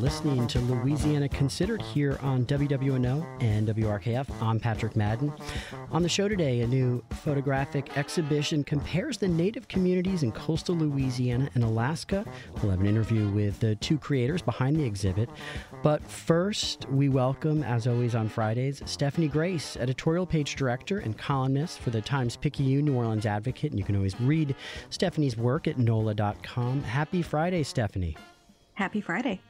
listening to Louisiana Considered here on WWNO and WRKF. I'm Patrick Madden. On the show today, a new photographic exhibition compares the native communities in coastal Louisiana and Alaska. We'll have an interview with the two creators behind the exhibit. But first, we welcome, as always on Fridays, Stephanie Grace, editorial page director and columnist for the Times Picayune New Orleans Advocate. And you can always read Stephanie's work at NOLA.com. Happy Friday, Stephanie. Happy Friday.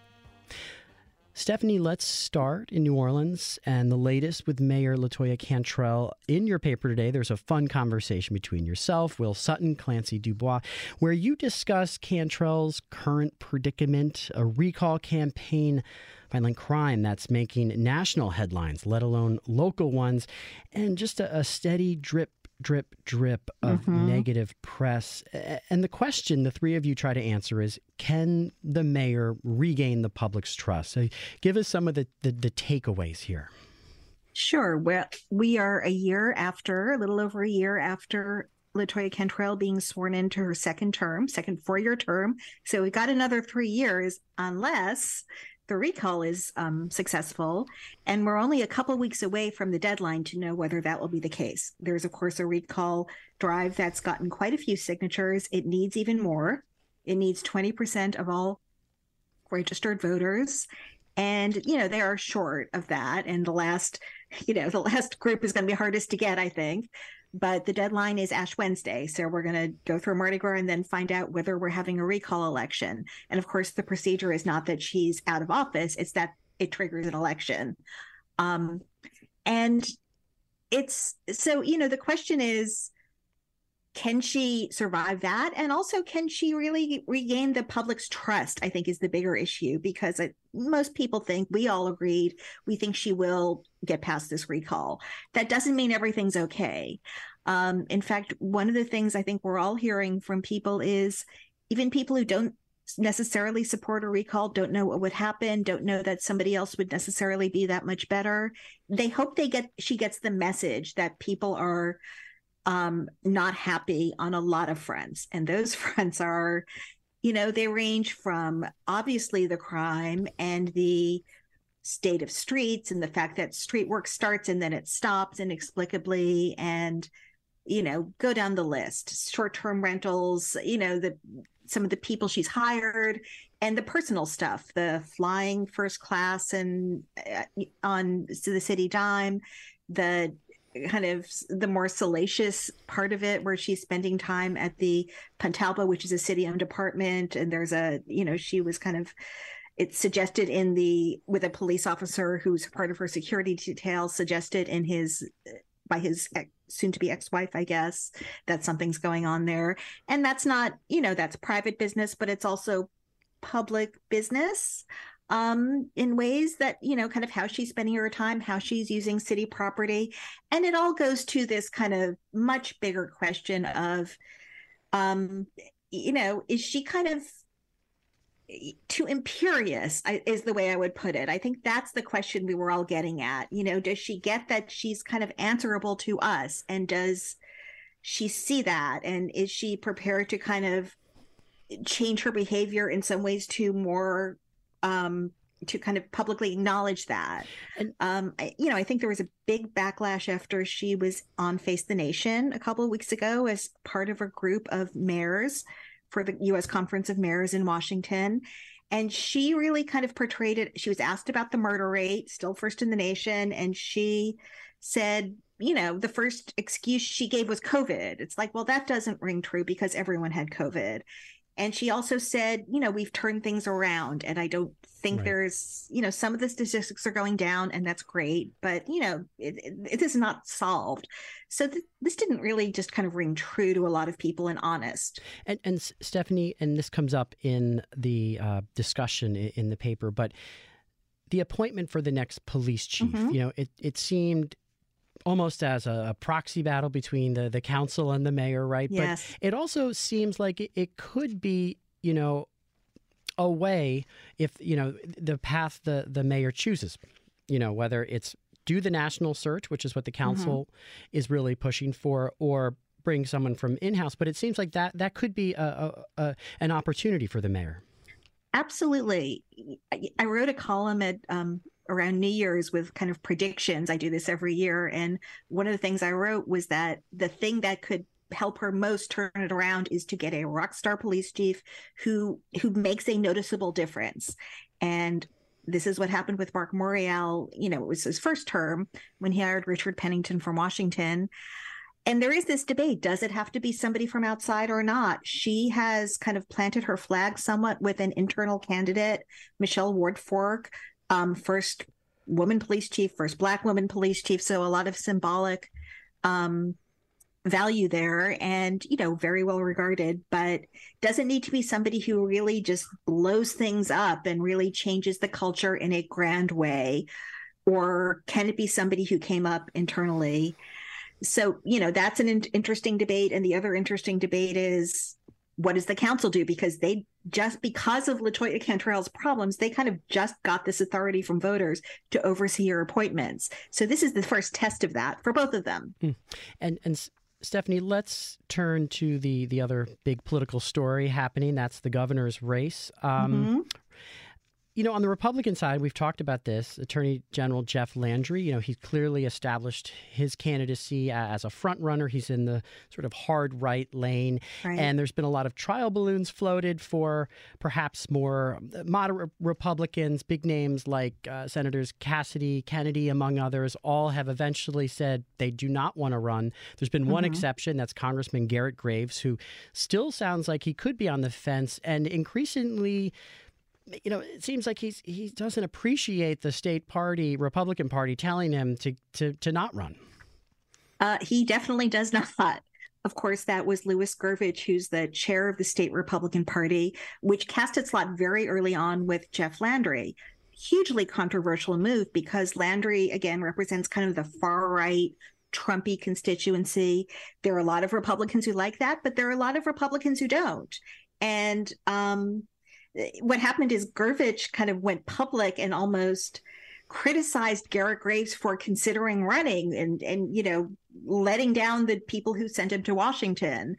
Stephanie, let's start in New Orleans and the latest with Mayor Latoya Cantrell. In your paper today, there's a fun conversation between yourself, Will Sutton, Clancy DuBos, where you discuss Cantrell's current predicament, a recall campaign violent crime that's making national headlines, let alone local ones, and just a, a steady drip drip, drip of mm-hmm. negative press. And the question the three of you try to answer is can the mayor regain the public's trust? So give us some of the, the, the takeaways here. Sure. Well, we are a year after, a little over a year after Latoya Cantrell being sworn into her second term, second four year term. So we've got another three years, unless the recall is um, successful, and we're only a couple weeks away from the deadline to know whether that will be the case. There's, of course, a recall drive that's gotten quite a few signatures. It needs even more. It needs 20% of all registered voters. And, you know, they are short of that. And the last, you know, the last group is going to be hardest to get, I think but the deadline is Ash Wednesday. So we're going to go through Mardi Gras and then find out whether we're having a recall election. And of course, the procedure is not that she's out of office, it's that it triggers an election. Um, and it's so, you know, the question is can she survive that? And also, can she really regain the public's trust? I think is the bigger issue because it, most people think, we all agreed, we think she will get past this recall. That doesn't mean everything's okay. Um, in fact, one of the things I think we're all hearing from people is even people who don't necessarily support a recall, don't know what would happen, don't know that somebody else would necessarily be that much better. They hope they get she gets the message that people are um, not happy on a lot of fronts. And those fronts are, you know, they range from obviously the crime and the state of streets and the fact that street work starts and then it stops inexplicably and you know go down the list short-term rentals you know the some of the people she's hired and the personal stuff the flying first class and uh, on the city dime the kind of the more salacious part of it where she's spending time at the Pontalba, which is a city owned apartment. And there's a, you know, she was kind of, it's suggested in the, with a police officer who's part of her security detail, suggested in his, uh, by his soon to be ex wife, I guess, that something's going on there. And that's not, you know, that's private business, but it's also public business um, in ways that, you know, kind of how she's spending her time, how she's using city property. And it all goes to this kind of much bigger question of, um, you know, is she kind of too imperious is the way I would put it. I think that's the question we were all getting at. You know, does she get that she's kind of answerable to us? And does she see that? And is she prepared to kind of change her behavior in some ways to more um, to kind of publicly acknowledge that. And, um, I, you know, I think there was a big backlash after she was on Face the Nation a couple of weeks ago as part of a group of mayors for the U.S. Conference of Mayors in Washington. And she really kind of portrayed it. She was asked about the murder rate, still first in the nation. And she said, you know, the first excuse she gave was COVID. It's like, well, that doesn't ring true because everyone had COVID. And she also said, you know, we've turned things around. And I don't think right. there's, you know, some of the statistics are going down and that's great, but, you know, it, it, it is not solved. So th- this didn't really just kind of ring true to a lot of people and honest. And, and Stephanie, and this comes up in the uh, discussion in the paper, but the appointment for the next police chief, mm-hmm. you know, it, it seemed almost as a, a, proxy battle between the, the council and the mayor, right? Yes. But it also seems like it, it could be, you know, a way if, you know, the path the, the mayor chooses, you know, whether it's do the national search, which is what the mm-hmm. council mm-hmm. is really pushing for, or bring someone from in-house. But it seems like that that could be a, a, a an opportunity for the mayor. Absolutely. I wrote a column at um, around New Year's with kind of predictions. I do this every year. And one of the things I wrote was that the thing that could help her most turn it around is to get a rock star police chief who who makes a noticeable difference. And this is what happened with Mark Morial. You know, it was his first term when he hired Richard Pennington from Washington. And there is this debate does it have to be somebody from outside or not? She has kind of planted her flag somewhat with an internal candidate, Michelle Woodfork, um, first woman police chief, first black woman police chief. So a lot of symbolic um, value there and, you know, very well regarded, but doesn't need to be somebody who really just blows things up and really changes the culture in a grand way. Or can it be somebody who came up internally? so you know that's an in- interesting debate and the other interesting debate is what does the council do because they just because of latoya cantrell's problems they kind of just got this authority from voters to oversee her appointments so this is the first test of that for both of them mm. and and Stephanie, let's turn to the the other big political story happening. That's the governor's race. Um, mm-hmm you know, on the Republican side, we've talked about this. Attorney General Jeff Landry, you know, he's clearly established his candidacy as a front runner. He's in the sort of hard right lane. Right. And there's been a lot of trial balloons floated for perhaps more moderate Republicans. Big names like uh, Senators Cassidy, Kennedy, among others, all have eventually said they do not want to run. There's been mm-hmm. one exception. That's Congressman Garrett Graves, who still sounds like he could be on the fence and increasingly you know, it seems like he's he doesn't appreciate the state party, Republican Party, telling him to to to not run. Uh, he definitely does not. Of course, that was Louis Gurvich, who's the chair of the state Republican Party, which cast its lot very early on with Jeff Landry. Hugely controversial move because Landry, again, represents kind of the far right Trumpy constituency. There are a lot of Republicans who like that, but there are a lot of Republicans who don't. And um, what happened is Gurvich kind of went public and almost criticized Garrett Graves for considering running and and you know letting down the people who sent him to Washington.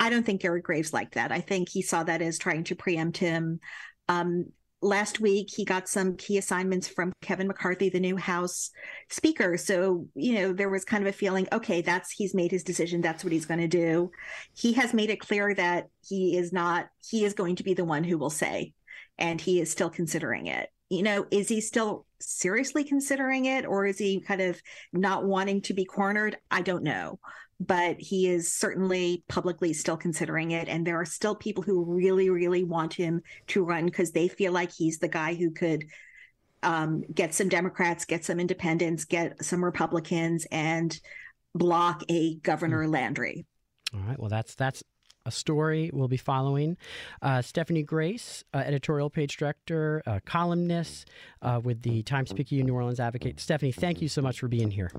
I don't think Garrett Graves liked that. I think he saw that as trying to preempt him. Um, last week he got some key assignments from Kevin McCarthy, the new House Speaker. So, you know, there was kind of a feeling, okay, that's he's made his decision. That's what he's going to do. He has made it clear that he is not, he is going to be the one who will say, and he is still considering it. You know, is he still seriously considering it or is he kind of not wanting to be cornered? I don't know but he is certainly publicly still considering it. And there are still people who really, really want him to run because they feel like he's the guy who could um, get some Democrats, get some independents, get some Republicans, and block a Governor hmm. Landry. All right. Well, that's that's a story we'll be following. Uh, Stephanie Grace, uh, editorial page director, uh, columnist uh, with the Times Picayune New Orleans Advocate. Stephanie, thank you so much for being here.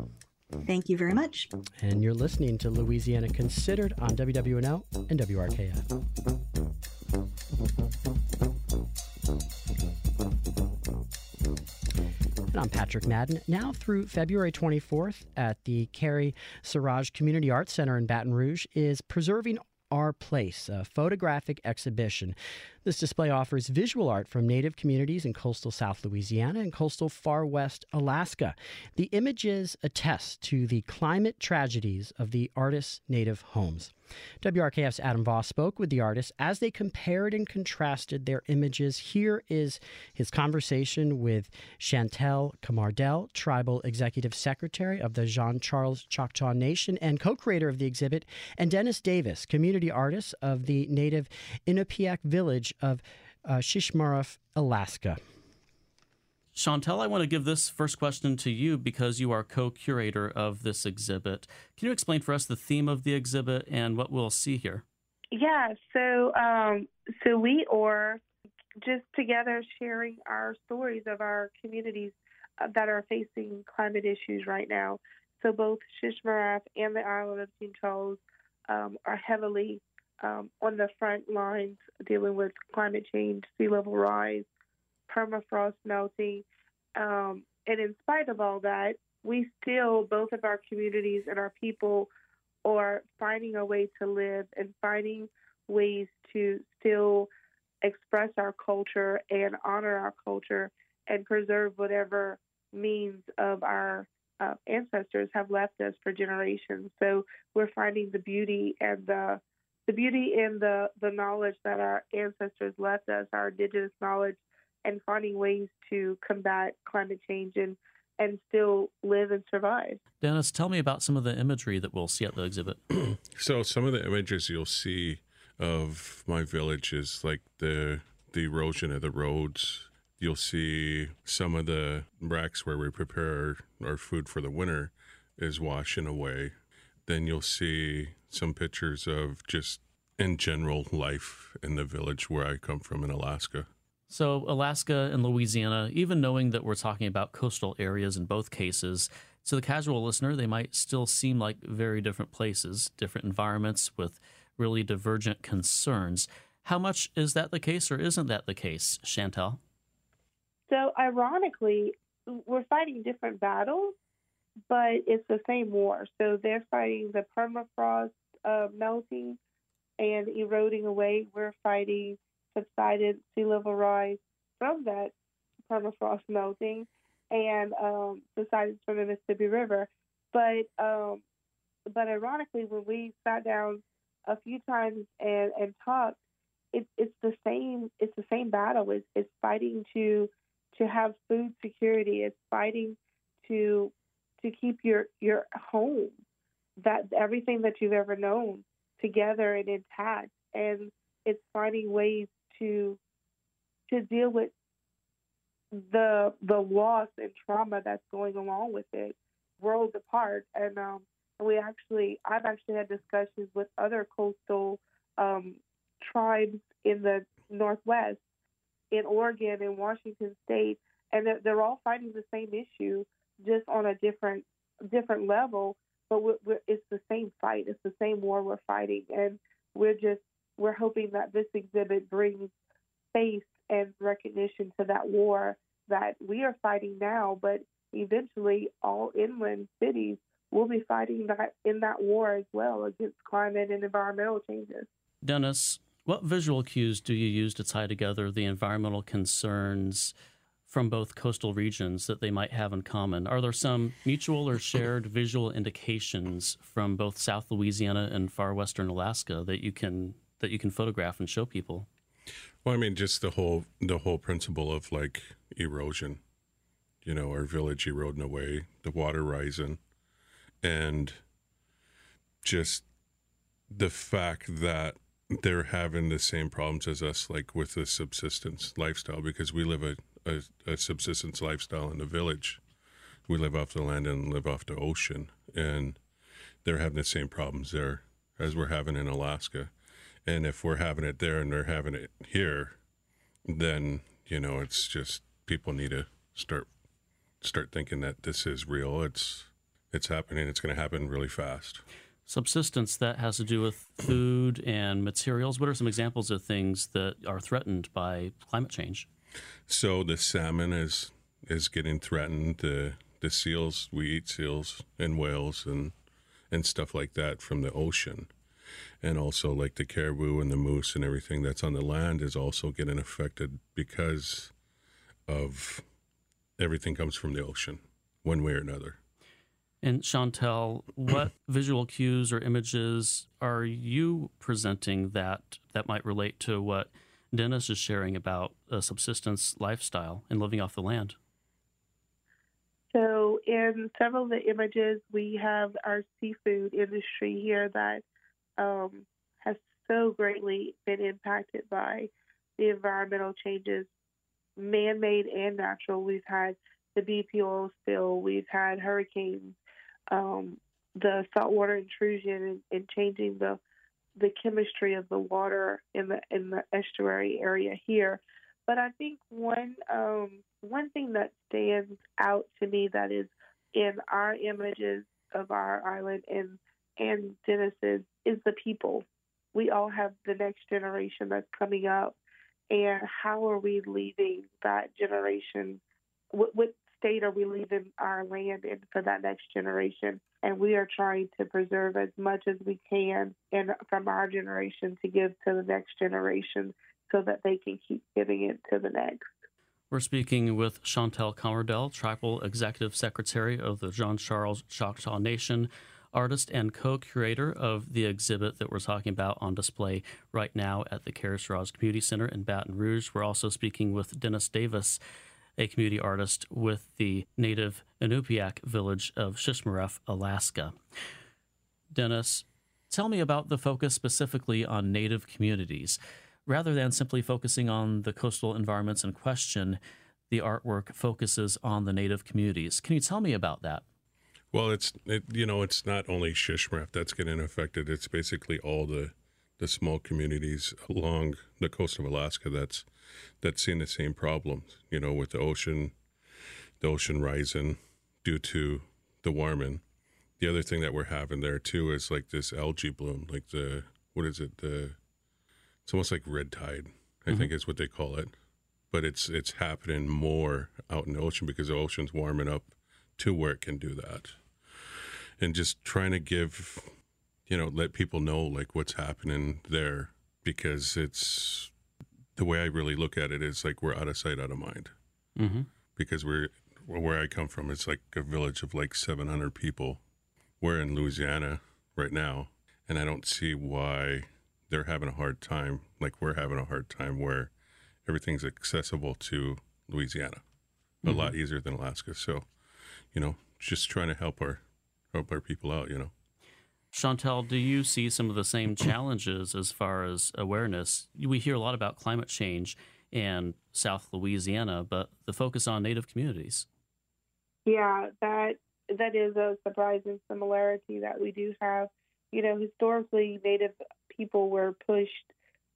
Thank you very much. And you're listening to Louisiana Considered on WWNO and WRKF. And I'm Patrick Madden. Now through February 24th at the Cary Saurage Community Arts Center in Baton Rouge is Preserving Our Place, a photographic exhibition this display offers visual art from native communities in coastal South Louisiana and coastal far west Alaska. The images attest to the climate tragedies of the artists' native homes. WRKF's Adam Voss spoke with the artists as they compared and contrasted their images. Here is his conversation with Chantel Comardelle, Tribal Executive Secretary of the Jean Charles Choctaw Nation and co creator of the exhibit, and Dennis Davis, community artist of the native Inupiaq village of uh, Shishmaref, Alaska. Chantel, I want to give this first question to you because you are co curator of this exhibit. Can you explain for us the theme of the exhibit and what we'll see here? Yeah, so um, so we are just together sharing our stories of our communities uh, that are facing climate issues right now. So both Shishmaref and the island of St. Charles um, are heavily um, on the front lines dealing with climate change, sea level rise, permafrost melting. Um, and in spite of all that, we still, both of our communities and our people, are finding a way to live and finding ways to still express our culture and honor our culture and preserve whatever means of our uh, ancestors have left us for generations. So we're finding the beauty and the the beauty and the the knowledge that our ancestors left us, our indigenous knowledge, and finding ways to combat climate change and and still live and survive. Dennis, tell me about some of the imagery that we'll see at the exhibit. so some of the images you'll see of my village is like the the erosion of the roads. You'll see some of the racks where we prepare our, our food for the winter is washing away. Then you'll see some pictures of just in general life in the village where I come from in Alaska. So, Alaska and Louisiana, even knowing that we're talking about coastal areas in both cases, to the casual listener, they might still seem like very different places, different environments with really divergent concerns. How much is that the case or isn't that the case, Chantel? So, ironically, we're fighting different battles, but it's the same war. So they're fighting the permafrost uh, melting and eroding away. We're fighting subsided sea level rise from that permafrost melting and um, from the Mississippi River. But um, but ironically, when we sat down a few times and, and talked, it, it's the same. It's the same battle. It's, it's fighting to to have food security. It's fighting to to keep your your home, that everything that you've ever known, together and intact. And it's finding ways to to deal with the the loss and trauma that's going along with it, worlds apart. And um, we actually, I've actually had discussions with other coastal um, tribes in the Northwest, in Oregon, and Washington State, and they're, they're all fighting the same issue just on a different different level, but we're, we're, it's the same fight. It's the same war we're fighting, and we're just we're hoping that this exhibit brings face and recognition to that war that we are fighting now, but eventually all inland cities will be fighting that in that war as well against climate and environmental changes. Dennis, what visual cues do you use to tie together the environmental concerns from both coastal regions that they might have in common? Are there some mutual or shared visual indications from both South Louisiana and far western Alaska that you can that you can photograph and show people? Well, I mean, just the whole the whole principle of like erosion. You know, our village eroding away, the water rising, and just the fact that they're having the same problems as us, like with the subsistence lifestyle, because we live a a, a subsistence lifestyle in the village. We live off the land and live off the ocean, and they're having the same problems there as we're having in Alaska. And if we're having it there and they're having it here, then you know it's just people need to start start thinking that this is real. It's it's happening. It's going to happen really fast. Subsistence that has to do with food and materials. What are some examples of things that are threatened by climate change? So the salmon is is getting threatened. The the seals we eat seals and whales and and stuff like that from the ocean, and also like the caribou and the moose and everything that's on the land is also getting affected because of everything comes from the ocean, one way or another. And Chantel, what visual cues or images are you presenting that that might relate to what Dennis is sharing about a subsistence lifestyle and living off the land. So, in several of the images, we have our seafood industry here that um, has so greatly been impacted by the environmental changes, man made and natural. We've had the BP oil spill, we've had hurricanes, um, the saltwater intrusion, and, and changing the the chemistry of the water in the in the estuary area here. But I think one um, one thing that stands out to me that is in our images of our island and and Dennis's is the people. We all have the next generation that's coming up, and how are we leaving that generation? What, what state are we leaving our land in for that next generation? And we are trying to preserve as much as we can and from our generation to give to the next generation so that they can keep giving it to the next. We're speaking with Chantel Comardelle, Tribal Executive Secretary of the Jean Charles Choctaw Nation, artist and co curator of the exhibit that we're talking about on display right now at the Carriage Community Center in Baton Rouge. We're also speaking with Dennis Davis, a community artist with the native Inupiaq village of Shishmaref, Alaska. Dennis, tell me about the focus specifically on native communities rather than simply focusing on the coastal environments in question, the artwork focuses on the native communities. Can you tell me about that? Well, it's it, you know it's not only Shishmaref that's getting affected. It's basically all the the small communities along the coast of Alaska that's that's seeing the same problems. You know, with the ocean, the ocean rising due to the warming. The other thing that we're having there too is like this algae bloom, like the what is it the it's almost like red tide, I mm-hmm. think is what they call it. But it's it's happening more out in the ocean because the ocean's warming up to where it can do that. And just trying to give, you know, let people know like what's happening there because it's the way I really look at it is like we're out of sight, out of mind. Mm-hmm. Because we're where I come from, it's like a village of like 700 people. We're in Louisiana right now, and I don't see why they're having a hard time, like we're having a hard time, where everything's accessible to Louisiana, mm-hmm. a lot easier than Alaska. So, you know, just trying to help our help our people out. You know. Chantel, do you see some of the same challenges as far as awareness? We hear a lot about climate change in South Louisiana, but the focus on Native communities. Yeah, that that is a surprising similarity that we do have. You know, historically, Native people were pushed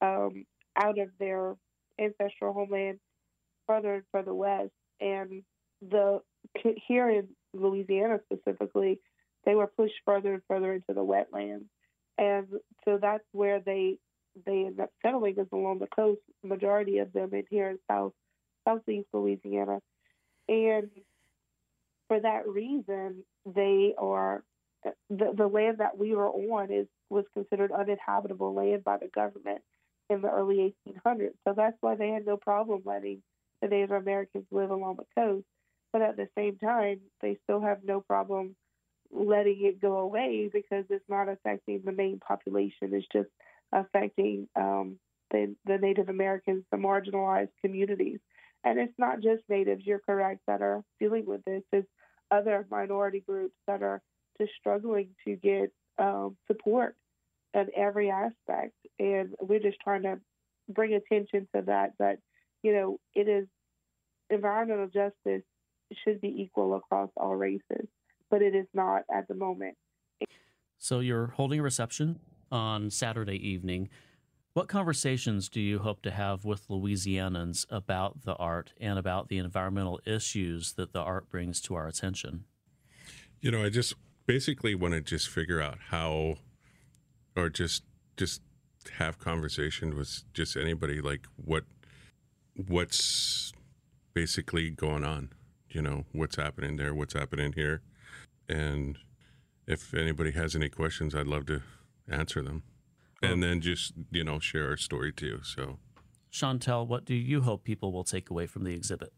um, out of their ancestral homeland further and further west. And the here in Louisiana specifically, they were pushed further and further into the wetlands, and so that's where they they end up settling is along the coast. Majority of them in here in South Southeast Louisiana, and for that reason, they are the the land that we were on is was considered uninhabitable land by the government in the early 1800s. So that's why they had no problem letting the Native Americans live along the coast. But at the same time, they still have no problem letting it go away because it's not affecting the main population. It's just affecting um, the, the Native Americans, the marginalized communities. And it's not just natives, you're correct, that are dealing with this. It's other minority groups that are just struggling to get um, support in every aspect. And we're just trying to bring attention to that. But, you know, it is environmental justice should be equal across all races, but it is not at the moment. So you're holding a reception on Saturday evening. What conversations do you hope to have with Louisianans about the art and about the environmental issues that the art brings to our attention? You know, I just basically want to just figure out how or just just have conversation with just anybody like what what's basically going on you know what's happening there what's happening here. And if anybody has any questions i'd love to answer them. And then just you know share our story too so. Chantel what do you hope people will take away from the exhibit?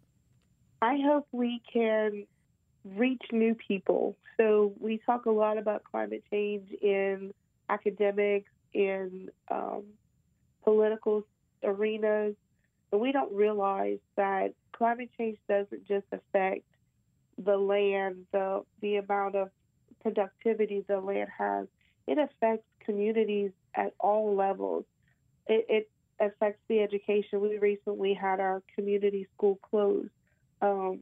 I hope we can reach new people. So we talk a lot about climate change in academics, in um, political arenas, but we don't realize that climate change doesn't just affect the land, the the amount of productivity the land has. It affects communities at all levels. It, it affects the education. We recently had our community school closed um,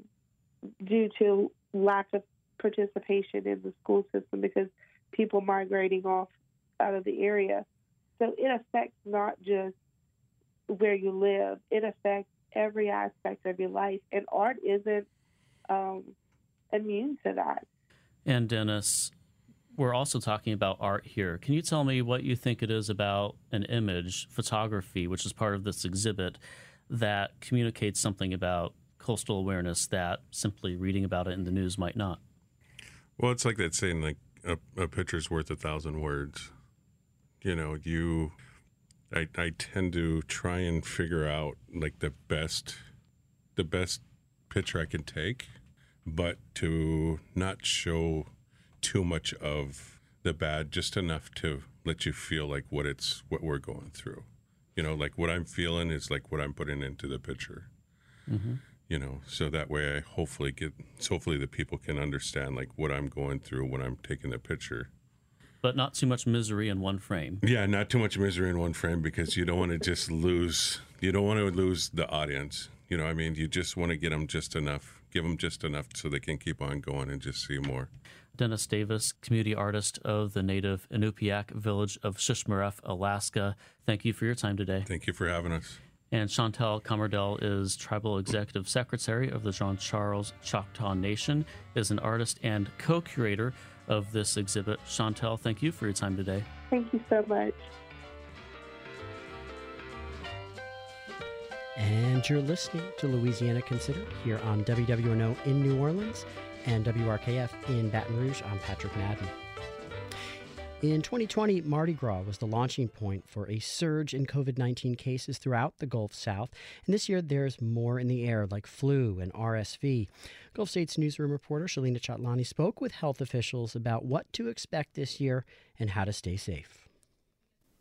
due to lack of participation in the school system because people migrating off out of the area. So it affects not just where you live, it affects every aspect of your life. And art isn't um, immune to that. And Dennis, we're also talking about art here. Can you tell me what you think it is about an image, photography, which is part of this exhibit, that communicates something about coastal awareness that simply reading about it in the news might not? Well, it's like that saying, like, a, a picture's worth a thousand words you know, you I, I tend to try and figure out like the best the best picture I can take, but to not show too much of the bad, just enough to let you feel like what it's what we're going through. You know, like what I'm feeling is like what I'm putting into the picture. Mm-hmm. You know, so that way I hopefully get so hopefully the people can understand like what I'm going through when I'm taking the picture. But not too much misery in one frame. Yeah, not too much misery in one frame because you don't want to just lose. You don't want to lose the audience. You know, I mean, you just want to get them just enough, give them just enough so they can keep on going and just see more. Dennis Davis, community artist of the native Inupiaq village of Shishmaref, Alaska. Thank you for your time today. Thank you for having us. And Chantel Comardelle is Tribal Executive Secretary of the Jean Charles Choctaw Nation, is an artist and co-curator of this exhibit. Chantel, thank you for your time today. Thank you so much. And you're listening to Louisiana Considered here on WWNO in New Orleans and WRKF in Baton Rouge. I'm Patrick Madden. In 2020, Mardi Gras was the launching point for a surge in COVID 19 cases throughout the Gulf South. And this year, there's more in the air, like flu and RSV. Gulf States newsroom reporter Shalina Chatlani spoke with health officials about what to expect this year and how to stay safe.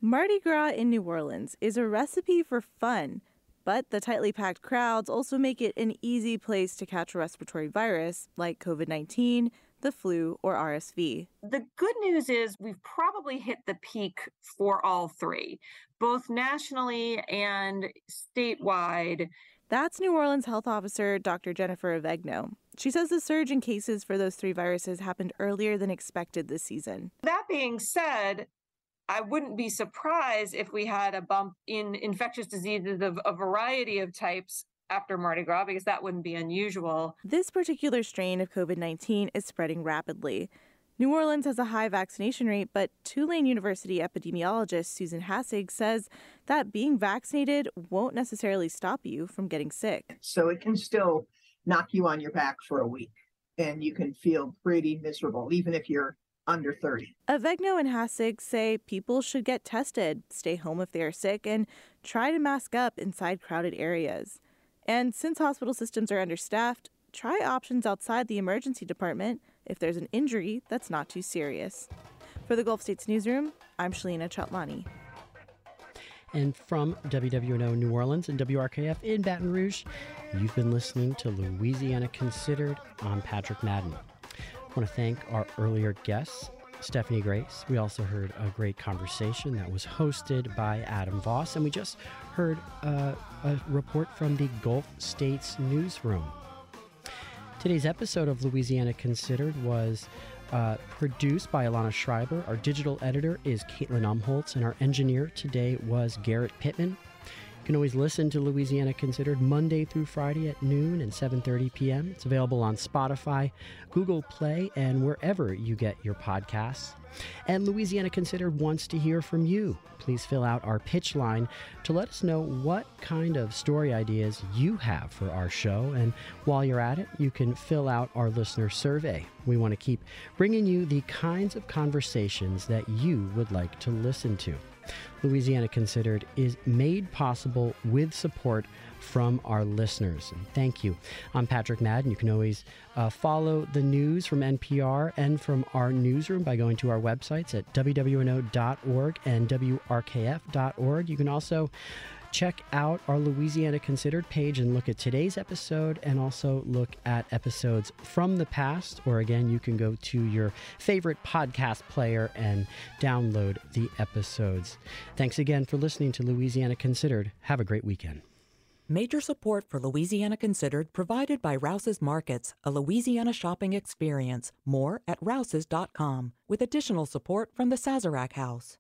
Mardi Gras in New Orleans is a recipe for fun, but the tightly packed crowds also make it an easy place to catch a respiratory virus like COVID 19, the flu, or RSV. The good news is we've probably hit the peak for all three, both nationally and statewide. That's New Orleans health officer Dr. Jennifer Avegno. She says the surge in cases for those three viruses happened earlier than expected this season. That being said, I wouldn't be surprised if we had a bump in infectious diseases of a variety of types after Mardi Gras, because that wouldn't be unusual. This particular strain of COVID 19 is spreading rapidly. New Orleans has a high vaccination rate, but Tulane University epidemiologist Susan Hassig says that being vaccinated won't necessarily stop you from getting sick. So it can still knock you on your back for a week and you can feel pretty miserable, even if you're under 30. Avegno and Hassig say people should get tested, stay home if they are sick, and try to mask up inside crowded areas. And since hospital systems are understaffed, try options outside the emergency department if there's an injury that's not too serious. For the Gulf States Newsroom, I'm Shalina Chatlani. And from WWNO New Orleans and WRKF in Baton Rouge, you've been listening to Louisiana Considered. I'm Patrick Madden. I want to thank our earlier guests, Stephanie Grace. We also heard a great conversation that was hosted by Adam Voss, and we just heard uh, a report from the Gulf States Newsroom. Today's episode of Louisiana Considered was uh, produced by Alana Schreiber. Our digital editor is Caitlin Umholtz, and our engineer today was Garrett Pittman. You can always listen to Louisiana Considered Monday through Friday at noon and 7:30 p.m. It's available on Spotify, Google Play, and wherever you get your podcasts. And Louisiana Considered wants to hear from you. Please fill out our pitch line to let us know what kind of story ideas you have for our show. And while you're at it, you can fill out our listener survey. We want to keep bringing you the kinds of conversations that you would like to listen to. Louisiana Considered is made possible with support from our listeners. Thank you. I'm Patrick Madden. You can always uh, follow the news from NPR and from our newsroom by going to our websites at wwno.org and wrkf.org. You can also check out our Louisiana Considered page and look at today's episode and also look at episodes from the past. Or again, you can go to your favorite podcast player and download the episodes. Thanks again for listening to Louisiana Considered. Have a great weekend. Major support for Louisiana Considered provided by Rouse's Markets, a Louisiana shopping experience. More at rouses.com, with additional support from the Sazerac House.